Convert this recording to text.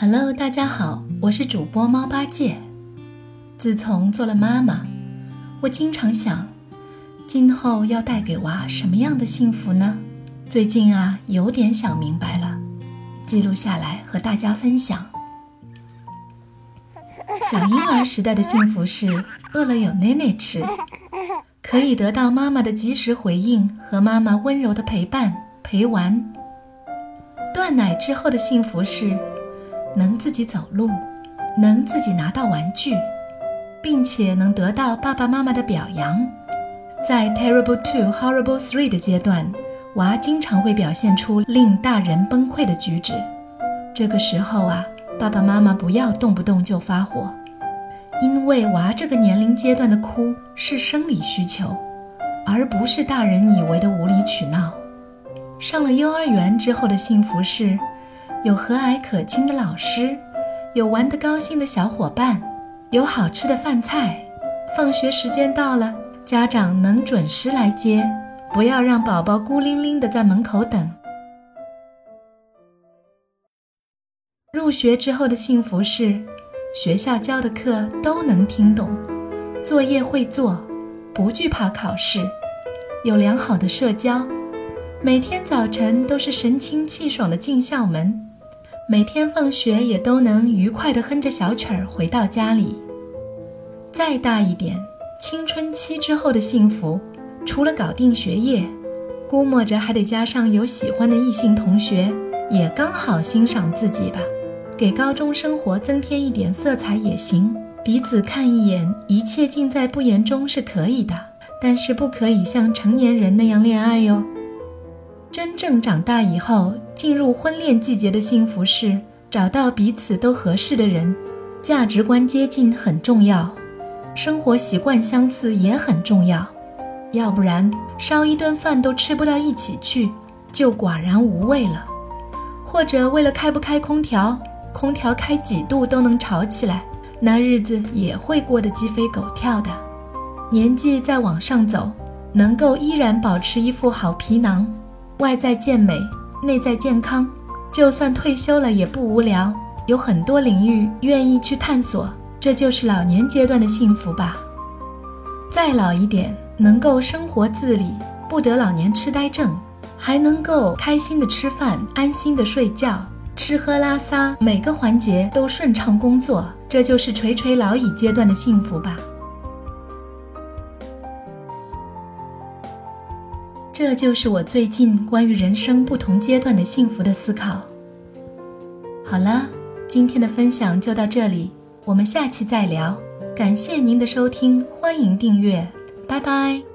Hello，大家好，我是主播猫八戒。自从做了妈妈，我经常想，今后要带给娃什么样的幸福呢？最近啊，有点想明白了，记录下来和大家分享。小婴儿时代的幸福是饿了有奶奶吃，可以得到妈妈的及时回应和妈妈温柔的陪伴陪玩。断奶之后的幸福是。能自己走路，能自己拿到玩具，并且能得到爸爸妈妈的表扬。在 Terrible Two, Horrible Three 的阶段，娃经常会表现出令大人崩溃的举止。这个时候啊，爸爸妈妈不要动不动就发火，因为娃这个年龄阶段的哭是生理需求，而不是大人以为的无理取闹。上了幼儿园之后的幸福是。有和蔼可亲的老师，有玩得高兴的小伙伴，有好吃的饭菜。放学时间到了，家长能准时来接，不要让宝宝孤零零的在门口等。入学之后的幸福是，学校教的课都能听懂，作业会做，不惧怕考试，有良好的社交，每天早晨都是神清气爽的进校门。每天放学也都能愉快地哼着小曲儿回到家里。再大一点，青春期之后的幸福，除了搞定学业，估摸着还得加上有喜欢的异性同学，也刚好欣赏自己吧，给高中生活增添一点色彩也行。彼此看一眼，一切尽在不言中是可以的，但是不可以像成年人那样恋爱哟。真正长大以后，进入婚恋季节的幸福是找到彼此都合适的人，价值观接近很重要，生活习惯相似也很重要，要不然烧一顿饭都吃不到一起去，就寡然无味了。或者为了开不开空调，空调开几度都能吵起来，那日子也会过得鸡飞狗跳的。年纪再往上走，能够依然保持一副好皮囊。外在健美，内在健康，就算退休了也不无聊，有很多领域愿意去探索，这就是老年阶段的幸福吧。再老一点，能够生活自理，不得老年痴呆症，还能够开心的吃饭，安心的睡觉，吃喝拉撒每个环节都顺畅工作，这就是垂垂老矣阶段的幸福吧。这就是我最近关于人生不同阶段的幸福的思考。好了，今天的分享就到这里，我们下期再聊。感谢您的收听，欢迎订阅，拜拜。